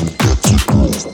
Get your groove.